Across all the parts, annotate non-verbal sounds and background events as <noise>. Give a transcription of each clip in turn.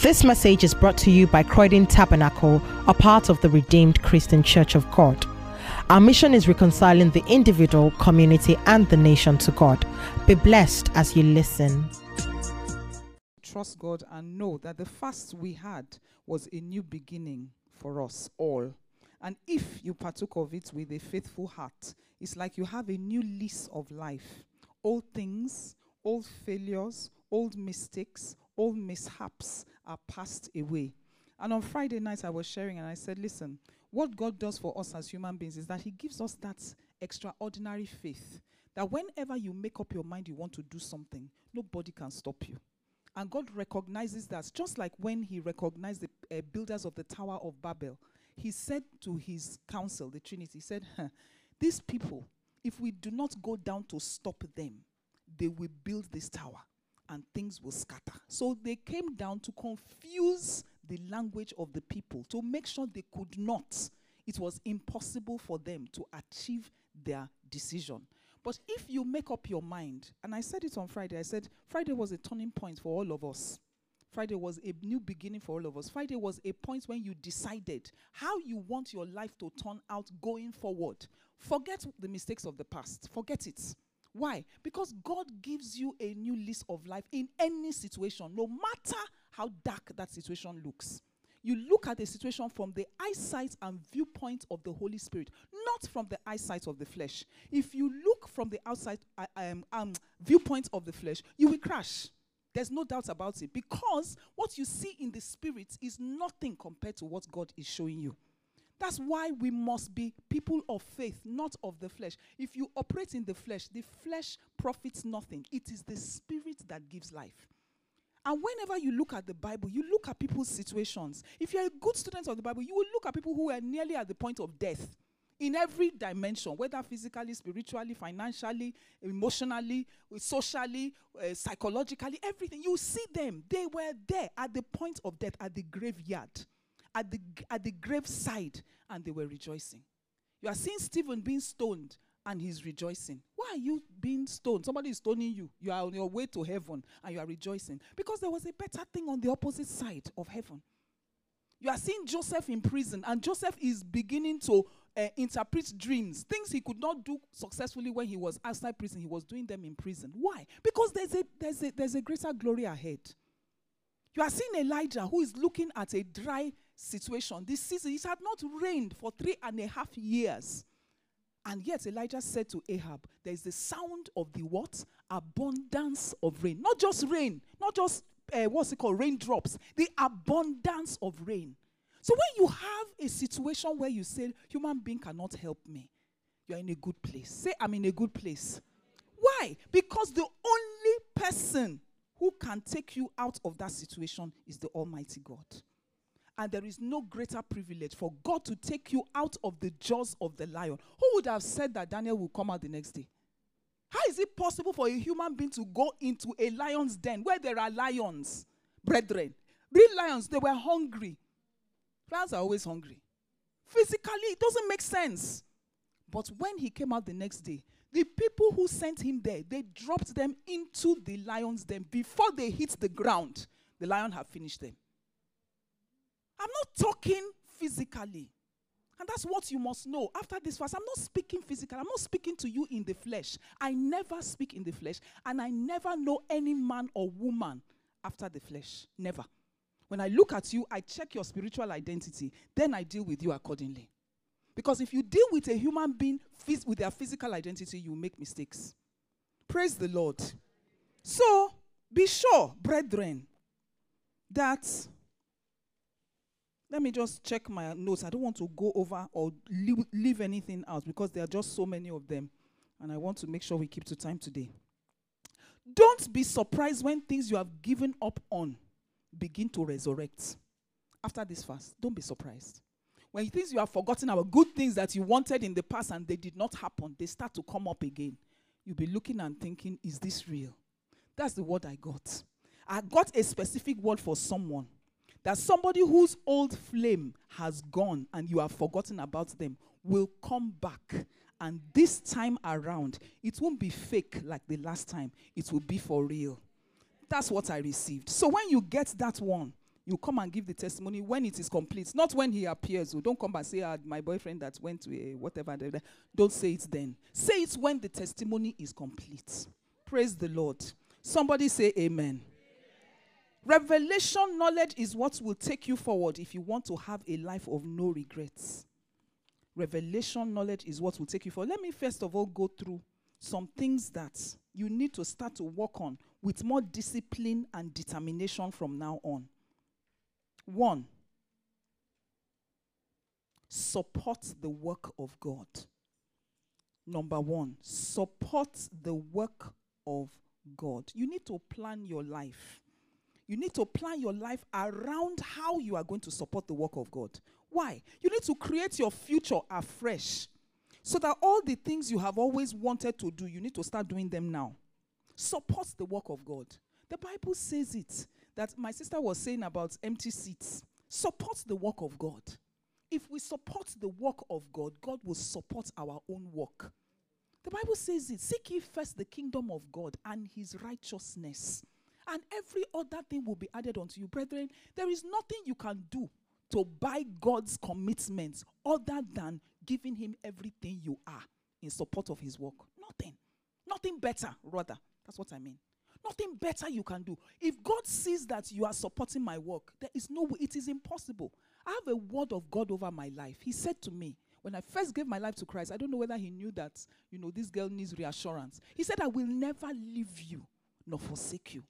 This message is brought to you by Croydon Tabernacle, a part of the Redeemed Christian Church of God. Our mission is reconciling the individual, community, and the nation to God. Be blessed as you listen. trust God and know that the fast we had was a new beginning for us all. And if you partook of it with a faithful heart, it's like you have a new lease of life. Old things, old failures, old mistakes, old mishaps are passed away. And on Friday night, I was sharing and I said, listen, what God does for us as human beings is that He gives us that extraordinary faith that whenever you make up your mind you want to do something, nobody can stop you. And God recognizes that, just like when He recognized the uh, builders of the Tower of Babel, He said to His council, the Trinity, He said, "Huh, These people, if we do not go down to stop them, they will build this tower and things will scatter. So they came down to confuse the language of the people, to make sure they could not. It was impossible for them to achieve their decision. But if you make up your mind, and I said it on Friday, I said Friday was a turning point for all of us. Friday was a new beginning for all of us. Friday was a point when you decided how you want your life to turn out going forward. Forget the mistakes of the past, forget it. Why? Because God gives you a new lease of life in any situation, no matter how dark that situation looks. You look at the situation from the eyesight and viewpoint of the Holy Spirit, not from the eyesight of the flesh. If you look from the outside uh, um, um, viewpoint of the flesh, you will crash. There's no doubt about it because what you see in the spirit is nothing compared to what God is showing you. That's why we must be people of faith, not of the flesh. If you operate in the flesh, the flesh profits nothing. It is the spirit that gives life. And whenever you look at the Bible, you look at people's situations. If you're a good student of the Bible, you will look at people who are nearly at the point of death in every dimension, whether physically, spiritually, financially, emotionally, socially, uh, psychologically, everything. You see them. They were there at the point of death, at the graveyard, at the, at the graveside, and they were rejoicing. You are seeing Stephen being stoned, and he's rejoicing. Why are you being stoned? Somebody is stoning you. You are on your way to heaven, and you are rejoicing. Because there was a better thing on the opposite side of heaven. You are seeing Joseph in prison, and Joseph is beginning to uh, interpret dreams, things he could not do successfully when he was outside prison. He was doing them in prison. Why? Because there's a there's a there's a greater glory ahead. You are seeing Elijah who is looking at a dry situation. This season it had not rained for three and a half years. And yet Elijah said to Ahab, There is the sound of the what? Abundance of rain. Not just rain, not just uh, what's it called? Raindrops. The abundance of rain. So when you have a situation where you say, Human being cannot help me, you're in a good place. Say, I'm in a good place. Why? Because the only person who can take you out of that situation is the Almighty God. And there is no greater privilege for God to take you out of the jaws of the lion. Who would have said that Daniel will come out the next day? How is it possible for a human being to go into a lion's den where there are lions, brethren? Real lions, they were hungry. Lions are always hungry. Physically, it doesn't make sense. But when he came out the next day, the people who sent him there, they dropped them into the lion's den. Before they hit the ground, the lion had finished them. I'm not talking physically. And that's what you must know. After this fast, I'm not speaking physical. I'm not speaking to you in the flesh. I never speak in the flesh. And I never know any man or woman after the flesh. Never. When I look at you, I check your spiritual identity. Then I deal with you accordingly. Because if you deal with a human being phys- with their physical identity, you make mistakes. Praise the Lord. So be sure, brethren, that let me just check my notes. I don't want to go over or leave, leave anything out because there are just so many of them. And I want to make sure we keep to time today. Don't be surprised when things you have given up on begin to resurrect. After this fast, don't be surprised. When things you have forgotten about good things that you wanted in the past and they did not happen, they start to come up again. You'll be looking and thinking, is this real? That's the word I got. I got a specific word for someone. That somebody whose old flame has gone and you have forgotten about them will come back. And this time around, it won't be fake like the last time, it will be for real. That's what I received. So when you get that one, You come and give the testimony when it is complete, not when he appears. So don't come and say, ah, my boyfriend that went to a whatever. Don't say it then. Say it when the testimony is complete. Praise the Lord. Somebody say amen. Revelation knowledge is what will take you forward if you want to have a life of no regrets. Revelation knowledge is what will take you forward. Let me first of all go through some things that you need to start to work on with more discipline and determination from now on. One, support the work of God. Number one, support the work of God. You need to plan your life. You need to plan your life around how you are going to support the work of God. Why? You need to create your future afresh so that all the things you have always wanted to do, you need to start doing them now. Support the work of God. The Bible says it that my sister was saying about empty seats. Support the work of God. If we support the work of God, God will support our own work. The Bible says it Seek ye first the kingdom of God and his righteousness, and every other thing will be added unto you. Brethren, there is nothing you can do to buy God's commitments other than giving him everything you are in support of his work. Nothing. Nothing better, rather. That's what I mean. Nothing better you can do. If God sees that you are supporting my work, there is no way, it is impossible. I have a word of God over my life. He said to me, when I first gave my life to Christ, I don't know whether he knew that, you know, this girl needs reassurance. He said, I will never leave you nor forsake you.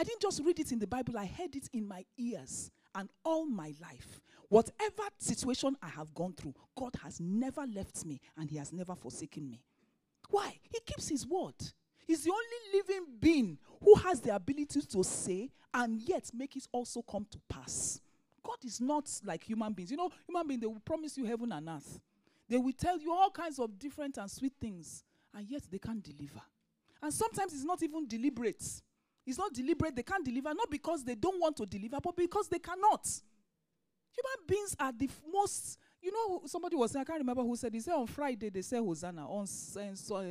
I didn't just read it in the Bible, I heard it in my ears and all my life. Whatever situation I have gone through, God has never left me and he has never forsaken me. Why? He keeps his word. He's the only living being who has the ability to say and yet make it also come to pass. God is not like human beings. You know, human beings, they will promise you heaven and earth. They will tell you all kinds of different and sweet things, and yet they can't deliver. And sometimes it's not even deliberate. It's not deliberate. They can't deliver, not because they don't want to deliver, but because they cannot. Human beings are the most you know, somebody was saying, I can't remember who said, he said on Friday they say Hosanna. On so, uh,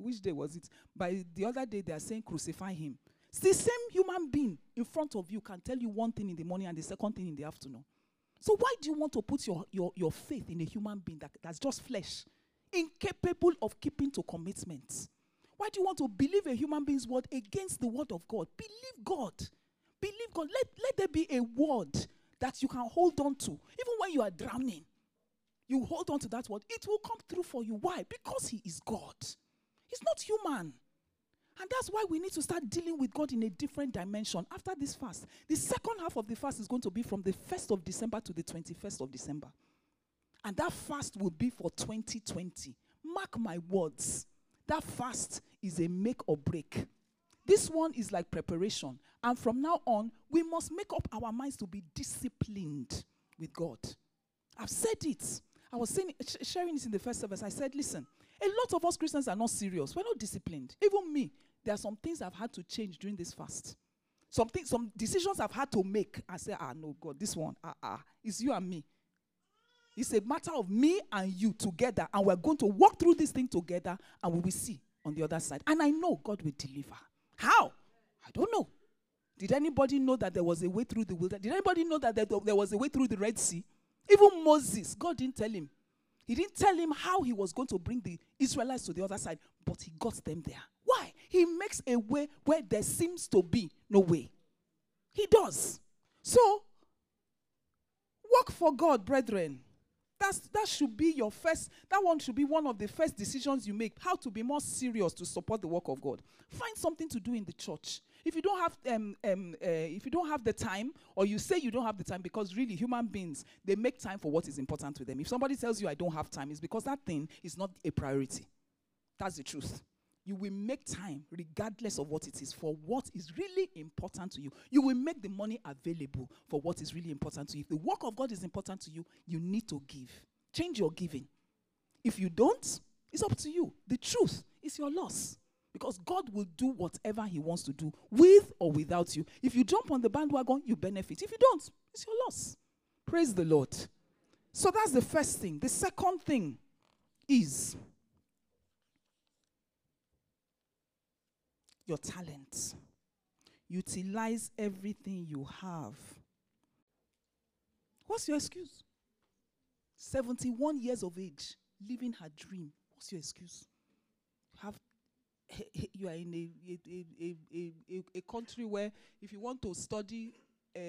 which day was it? By the other day they are saying crucify him. It's the same human being in front of you can tell you one thing in the morning and the second thing in the afternoon. So why do you want to put your, your, your faith in a human being that, that's just flesh, incapable of keeping to commitments? Why do you want to believe a human being's word against the word of God? Believe God. Believe God. Let, let there be a word that you can hold on to, even when you are drowning you hold on to that word, it will come through for you. Why? Because He is God. He's not human. And that's why we need to start dealing with God in a different dimension after this fast. The second half of the fast is going to be from the 1st of December to the 21st of December. And that fast will be for 2020. Mark my words. That fast is a make or break. This one is like preparation. And from now on, we must make up our minds to be disciplined with God. I've said it. I was saying, sharing this in the first service. I said, listen, a lot of us Christians are not serious. We're not disciplined. Even me, there are some things I've had to change during this fast. Some things, some decisions I've had to make. I say, ah, no, God, this one, ah, ah, it's you and me. It's a matter of me and you together, and we're going to walk through this thing together, and we will see on the other side. And I know God will deliver. How? I don't know. Did anybody know that there was a way through the wilderness? Did anybody know that there was a way through the Red Sea? Even Moses, God didn't tell him. He didn't tell him how he was going to bring the Israelites to the other side, but he got them there. Why? He makes a way where there seems to be no way. He does. So, work for God, brethren. That's, that should be your first, that one should be one of the first decisions you make. How to be more serious to support the work of God. Find something to do in the church. If you don't have um, um, uh, if you don't have the time, or you say you don't have the time, because really human beings they make time for what is important to them. If somebody tells you I don't have time, it's because that thing is not a priority. That's the truth. You will make time regardless of what it is for what is really important to you. You will make the money available for what is really important to you. If the work of God is important to you, you need to give. Change your giving. If you don't, it's up to you. The truth is your loss. Because God will do whatever He wants to do with or without you. If you jump on the bandwagon, you benefit. If you don't, it's your loss. Praise the Lord. So that's the first thing. The second thing is your talent. Utilize everything you have What's your excuse? 71 years of age, living her dream. What's your excuse? Have <laughs> you are in a, a, a, a, a, country where if you want to study uh,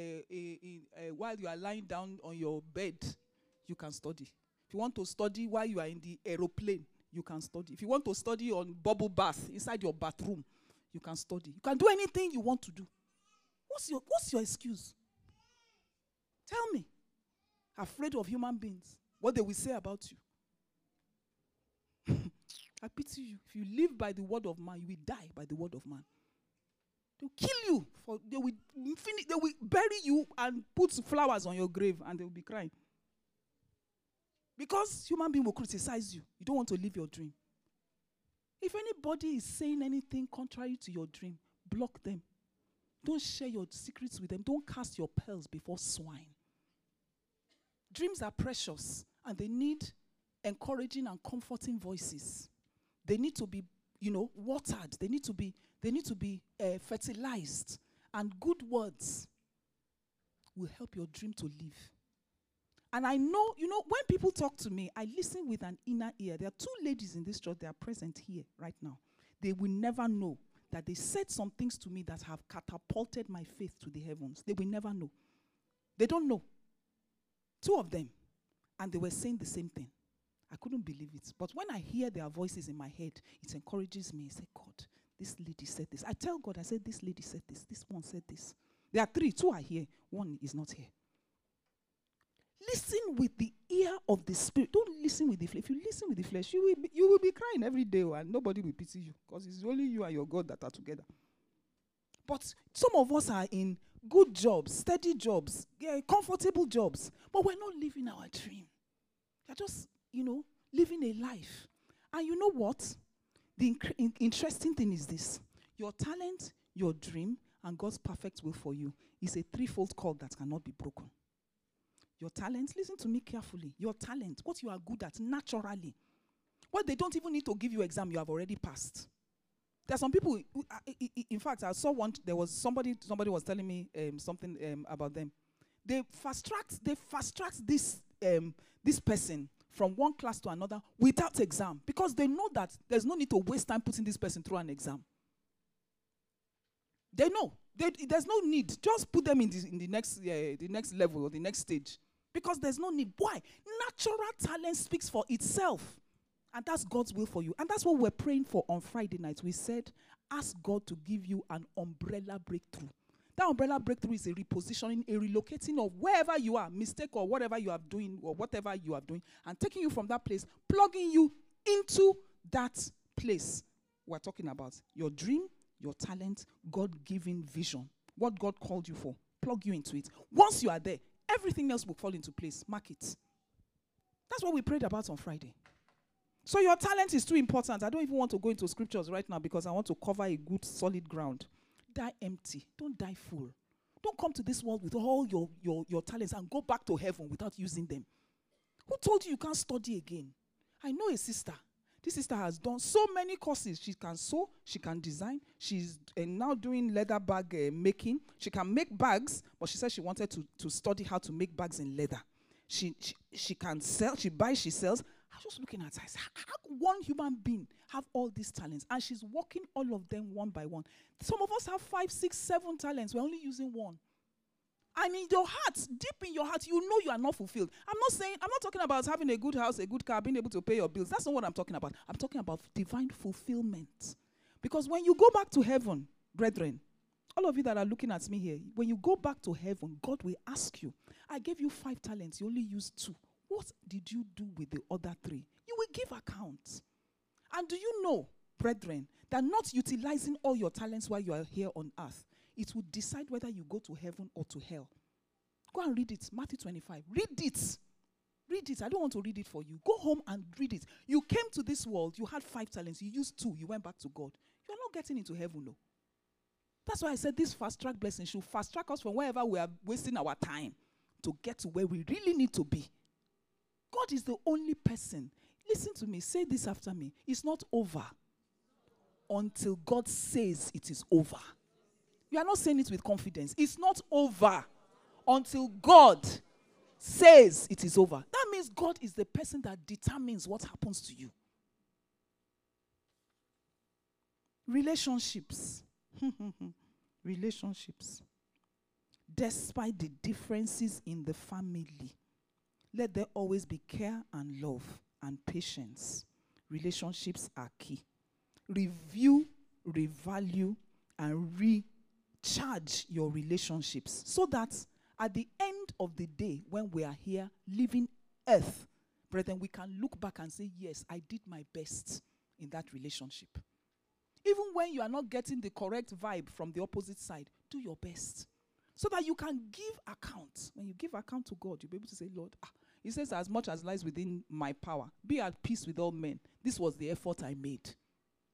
while you are lying down on your bed, you can study. If you want to study while you are in the aeroplane, you can study. If you want to study on bubble bath inside your bathroom, you can study. You can do anything you want to do. What's your, what's your excuse? Tell me. Afraid of human beings, what they will say about you. <laughs> I pity you. If you live by the word of man, you will die by the word of man. They'll kill you. For they will finish, they will bury you and put flowers on your grave and they will be crying. Because human being will criticize you. You don't want to live your dream. If anybody is saying anything contrary to your dream, block them. Don't share your secrets with them. Don't cast your pearls before swine. Dreams are precious and they need encouraging and comforting voices. They need to be, you know, watered. They need to be, they need to be uh, fertilized. And good words will help your dream to live. And I know, you know, when people talk to me, I listen with an inner ear. There are two ladies in this church, they are present here right now. They will never know that they said some things to me that have catapulted my faith to the heavens. They will never know. They don't know. Two of them. And they were saying the same thing. I couldn't believe it. But when I hear their voices in my head, it encourages me. I say, God, this lady said this. I tell God, I said, this lady said this. This one said this. There are three. Two are here. One is not here. Listen with the ear of the spirit. Don't listen with the flesh. If you listen with the flesh, you will be, you will be crying every day oh, and nobody will pity you because it's only you and your God that are together. But some of us are in good jobs, steady jobs, yeah, comfortable jobs, but we're not living our dream. We're just you know, living a life. And you know what? The inc- in- interesting thing is this your talent, your dream, and God's perfect will for you is a threefold cord that cannot be broken. Your talent, listen to me carefully. Your talent, what you are good at naturally, what they don't even need to give you exam, you have already passed. There are some people. Who, uh, in fact, I saw one. There was somebody. Somebody was telling me um, something um, about them. They fast tracked. They fast tracked this um, this person from one class to another without exam because they know that there's no need to waste time putting this person through an exam. They know. They, there's no need. Just put them in the, in the next uh, the next level or the next stage because there's no need. Why? Natural talent speaks for itself. And that's God's will for you. And that's what we're praying for on Friday night. We said, ask God to give you an umbrella breakthrough. That umbrella breakthrough is a repositioning, a relocating of wherever you are, mistake or whatever you are doing or whatever you are doing, and taking you from that place, plugging you into that place. We're talking about your dream, your talent, God given vision, what God called you for. Plug you into it. Once you are there, everything else will fall into place. Mark it. That's what we prayed about on Friday. So your talent is too important. I don't even want to go into scriptures right now because I want to cover a good solid ground die empty. Don't die full. Don't come to this world with all your, your, your talents and go back to heaven without using them. Who told you you can't study again? I know a sister. This sister has done so many courses. She can sew, she can design. She's uh, now doing leather bag uh, making. She can make bags, but she said she wanted to, to study how to make bags in leather. She, she, she can sell, she buys, she sells. I was just looking at her. I said, how one human being have all these talents? And she's working all of them one by one. Some of us have five, six, seven talents. We're only using one. And in your heart, deep in your heart, you know you are not fulfilled. I'm not saying, I'm not talking about having a good house, a good car, being able to pay your bills. That's not what I'm talking about. I'm talking about divine fulfillment. Because when you go back to heaven, brethren, all of you that are looking at me here, when you go back to heaven, God will ask you, I gave you five talents, you only used two. What did you do with the other three? You will give account. And do you know, brethren, that not utilizing all your talents while you are here on earth, it will decide whether you go to heaven or to hell. Go and read it. Matthew 25. Read it. Read it. I don't want to read it for you. Go home and read it. You came to this world, you had five talents, you used two, you went back to God. You are not getting into heaven, no. That's why I said this fast track blessing should fast track us from wherever we are wasting our time to get to where we really need to be. God is the only person. Listen to me, say this after me. It's not over until God says it is over. You are not saying it with confidence. It's not over until God says it is over. That means God is the person that determines what happens to you. Relationships. <laughs> Relationships. Despite the differences in the family, let there always be care and love and patience. Relationships are key. Review, revalue, and recharge your relationships so that at the end of the day, when we are here living earth, brethren, we can look back and say, Yes, I did my best in that relationship. Even when you are not getting the correct vibe from the opposite side, do your best. So that you can give account. When you give account to God, you'll be able to say, Lord, ah, He says, as much as lies within my power, be at peace with all men. This was the effort I made.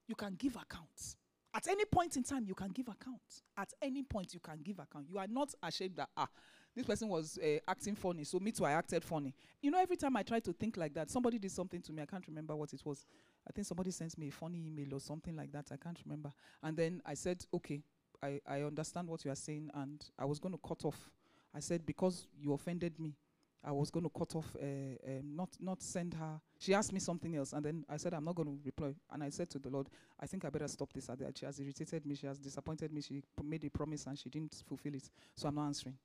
You can give accounts. At any point in time, you can give account. At any point, you can give account. You are not ashamed that, ah, this person was uh, acting funny, so me too, I acted funny. You know, every time I try to think like that, somebody did something to me. I can't remember what it was. I think somebody sent me a funny email or something like that. I can't remember. And then I said, okay, I, I understand what you are saying, and I was going to cut off. I said, because you offended me, I was going to cut off, uh, um, not not send her. She asked me something else, and then I said I'm not going to reply. And I said to the Lord, I think I better stop this. She has irritated me. She has disappointed me. She made a promise and she didn't fulfill it. So I'm not answering.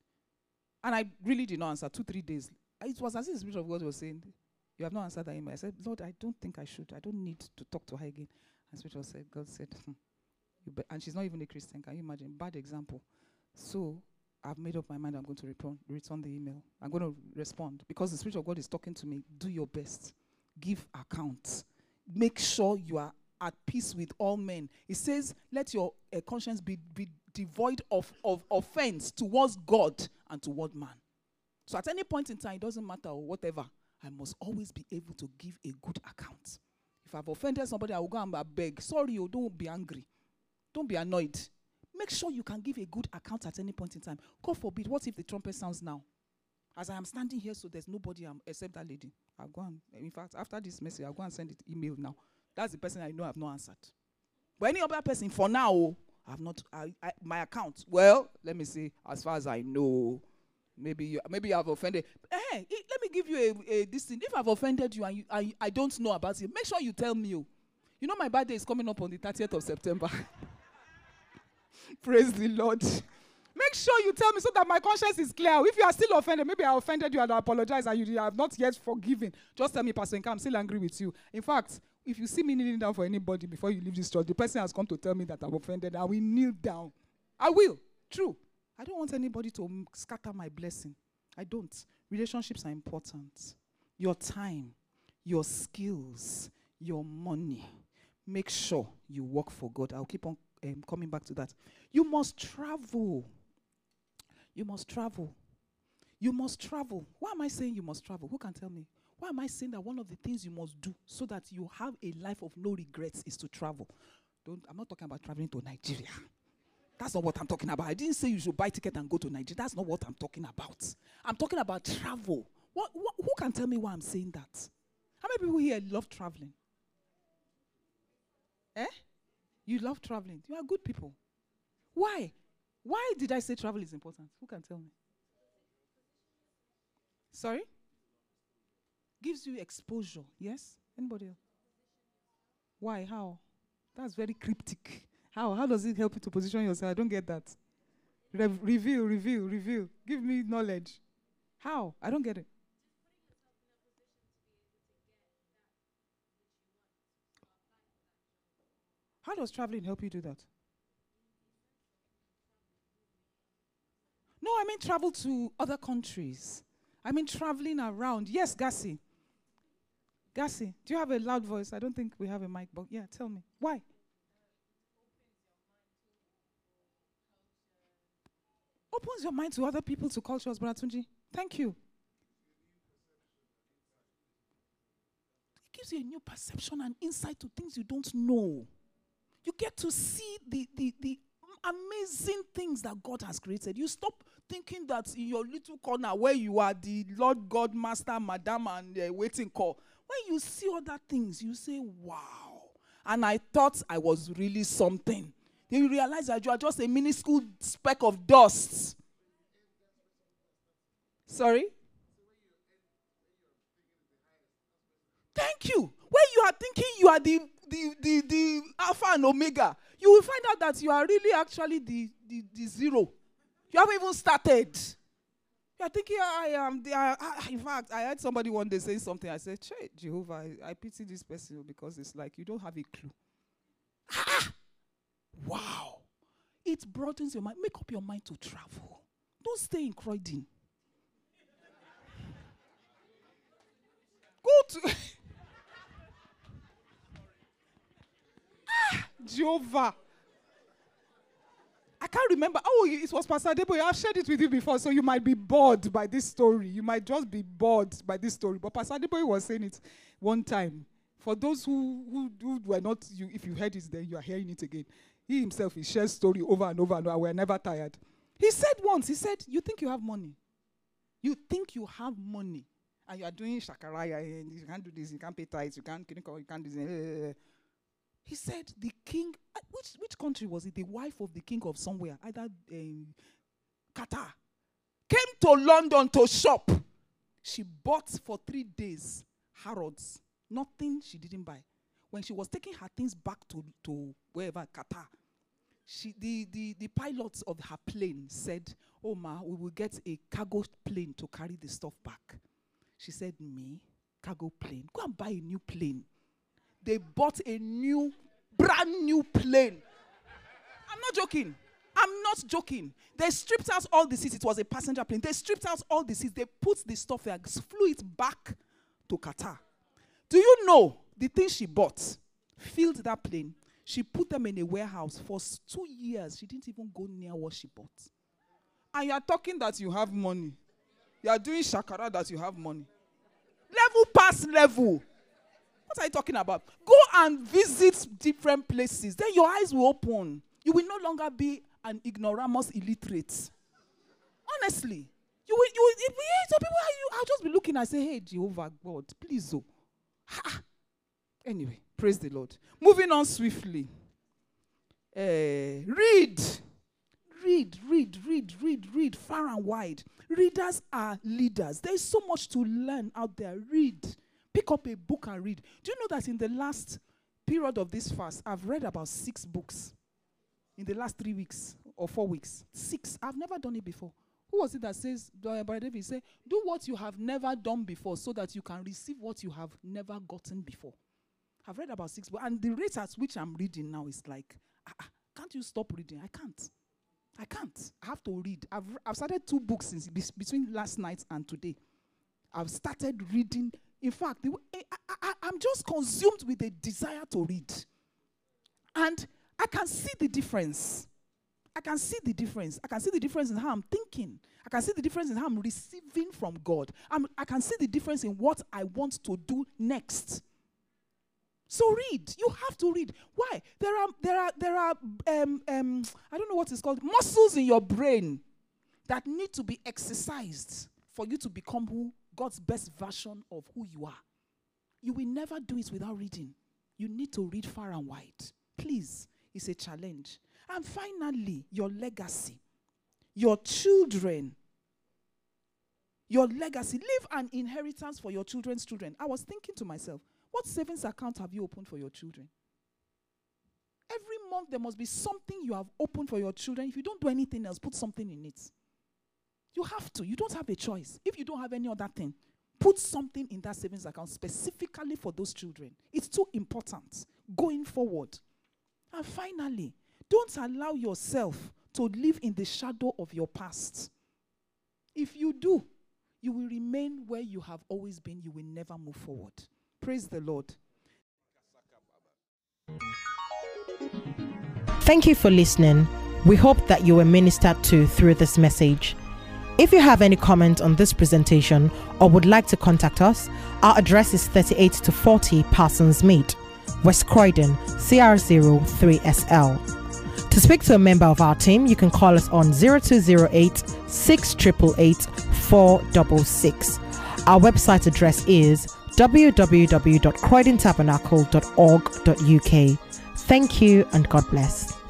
And I really did not answer. Two three days. It was as if the Spirit of God was saying, "You have not answered that email." I said, "Lord, I don't think I should. I don't need to talk to her again." And Spirit said, God said, hmm, and she's not even a Christian. Can you imagine? Bad example. So I've made up my mind. I'm going to return, return the email. I'm going to respond because the Spirit of God is talking to me. Do your best. Give account. Make sure you are at peace with all men. It says, let your uh, conscience be, be devoid of, of offense towards God and toward man. So at any point in time, it doesn't matter or whatever, I must always be able to give a good account. If I've offended somebody, I will go and beg. Sorry, oh, don't be angry. Don't be annoyed. Make sure you can give a good account at any point in time. God forbid, what if the trumpet sounds now? As I am standing here, so there's nobody um, except that lady. I'll go and, in fact, after this message, I'll go and send it email now. That's the person I know I've not answered. But any other person, for now, I've not, I, I, my account, well, let me see, as far as I know, maybe you, maybe I've offended. Hey, let me give you a, a this thing. If I've offended you and you, I, I don't know about it, make sure you tell me. Oh. You know, my birthday is coming up on the 30th of September. <laughs> Praise the Lord. Make sure you tell me so that my conscience is clear. If you are still offended, maybe I offended you and I apologize and you have not yet forgiven. Just tell me, Pastor Nka, I'm still angry with you. In fact, if you see me kneeling down for anybody before you leave this church, the person has come to tell me that I'm offended. I will kneel down. I will. True. I don't want anybody to scatter my blessing. I don't. Relationships are important. Your time, your skills, your money. Make sure you work for God. I'll keep on um, coming back to that. You must travel. You must travel. You must travel. Why am I saying you must travel? Who can tell me? Why am I saying that one of the things you must do so that you have a life of no regrets is to travel? Don't I'm not talking about traveling to Nigeria. That's not what I'm talking about. I didn't say you should buy ticket and go to Nigeria. That's not what I'm talking about. I'm talking about travel. What, what, who can tell me why I'm saying that? How many people here love traveling? Eh? You love traveling. You are good people. Why? Why did I say travel is important? Who can tell me? Sorry? Gives you exposure. Yes? Anybody else? Why? How? That's very cryptic. How? How does it help you to position yourself? I don't get that. Re- reveal, reveal, reveal. Give me knowledge. How? I don't get it. How does traveling help you do that? No, I mean travel to other countries. I mean traveling around. Yes, Gassi. Gassi, do you have a loud voice? I don't think we have a mic, but yeah, tell me. Why? Opens your mind to other people, to cultures, Bratunji. Thank you. It gives you a new perception and insight to things you don't know you get to see the, the, the amazing things that God has created. You stop thinking that in your little corner where you are the Lord God, Master, Madam, and uh, waiting call, when you see other things, you say, wow. And I thought I was really something. Then you realize that you are just a minuscule speck of dust. Sorry? Thank you. When you are thinking you are the, the, the, the Alpha and Omega, you will find out that you are really actually the, the, the zero. You haven't even started. You are thinking I am the. I, I, in fact, I heard somebody one day say something. I said, "Che, Jehovah, I, I pity this person because it's like you don't have a clue." Ah! Wow. It broadens your mind. Make up your mind to travel. Don't stay in Croydon. Go to. <laughs> ah, Jehovah. I can't remember. Oh, it was Pastor Debo. I've shared it with you before, so you might be bored by this story. You might just be bored by this story. But Pastor Debo was saying it one time. For those who, who, who were not, you, if you heard it, then you are hearing it again. He himself, he shares story over and over and over. We're never tired. He said once, he said, You think you have money? You think you have money and you are doing shakaraya and you can't do this, you can't pay tithes, you can't, you can't do this. Eh, eh, He said the king, uh, which, which country was it? The wife of the king of somewhere, either um, Qatar, came to London to shop. She bought for three days Harrods. Nothing she didn't buy. When she was taking her things back to, to wherever, Qatar, she, the, the, the pilots of her plane said, Oh, ma, we will get a cargo plane to carry the stuff back. She said, Me, cargo plane. Go and buy a new plane. They bought a new, brand new plane. I'm not joking. I'm not joking. They stripped out all the seats. It was a passenger plane. They stripped out all the seats. They put the stuff there, flew it back to Qatar. Do you know the thing she bought? Filled that plane. She put them in a warehouse for two years. She didn't even go near what she bought. And you are talking that you have money. You are doing shakara that you have money. Level past level. What are you talking about? Go and visit different places. Then your eyes will open. You will no longer be an ignoramus illiterate. Honestly. You will, you will, if, so people, you, I'll just be looking and say, hey, Jehovah God, please, oh. Ha. Anyway, praise the Lord. Moving on swiftly. Uh, read. Read, read, read, read, read far and wide. Readers are leaders. There is so much to learn out there. Read. Pick up a book and read. Do you know that in the last period of this fast, I've read about six books in the last three weeks or four weeks? Six. I've never done it before. Who was it that says, Brother David, say, do what you have never done before so that you can receive what you have never gotten before? I've read about six books, and the rate at which I'm reading now is like, ah, ah, can't you stop reading? I can't. I can't. I have to read. I've, I've started two books since between last night and today. I've started reading. In fact, the, I, I'm just consumed with a desire to read. And I can see the difference. I can see the difference. I can see the difference in how I'm thinking. I can see the difference in how I'm receiving from God. I'm, I can see the difference in what I want to do next. So read. You have to read. Why? There are there are there are um, um, I don't know what it's called muscles in your brain that need to be exercised for you to become who God's best version of who you are. You will never do it without reading. You need to read far and wide. Please, it's a challenge. And finally, your legacy. Your children. Your legacy. Leave an inheritance for your children's children. I was thinking to myself, what savings account have you opened for your children? Every month there must be something you have opened for your children. If you don't do anything else, put something in it. You have to. You don't have a choice. If you don't have any other thing, put something in that savings account specifically for those children. It's too important going forward. And finally, don't allow yourself to live in the shadow of your past. If you do, you will remain where you have always been. You will never move forward. Praise the Lord. Thank you for listening. We hope that you were ministered to through this message. If you have any comment on this presentation or would like to contact us, our address is 38 to 40 Parsons Mead, West Croydon, CR03SL. To speak to a member of our team, you can call us on 0208 688 466. Our website address is www.croydontabernacle.org.uk. Thank you and God bless.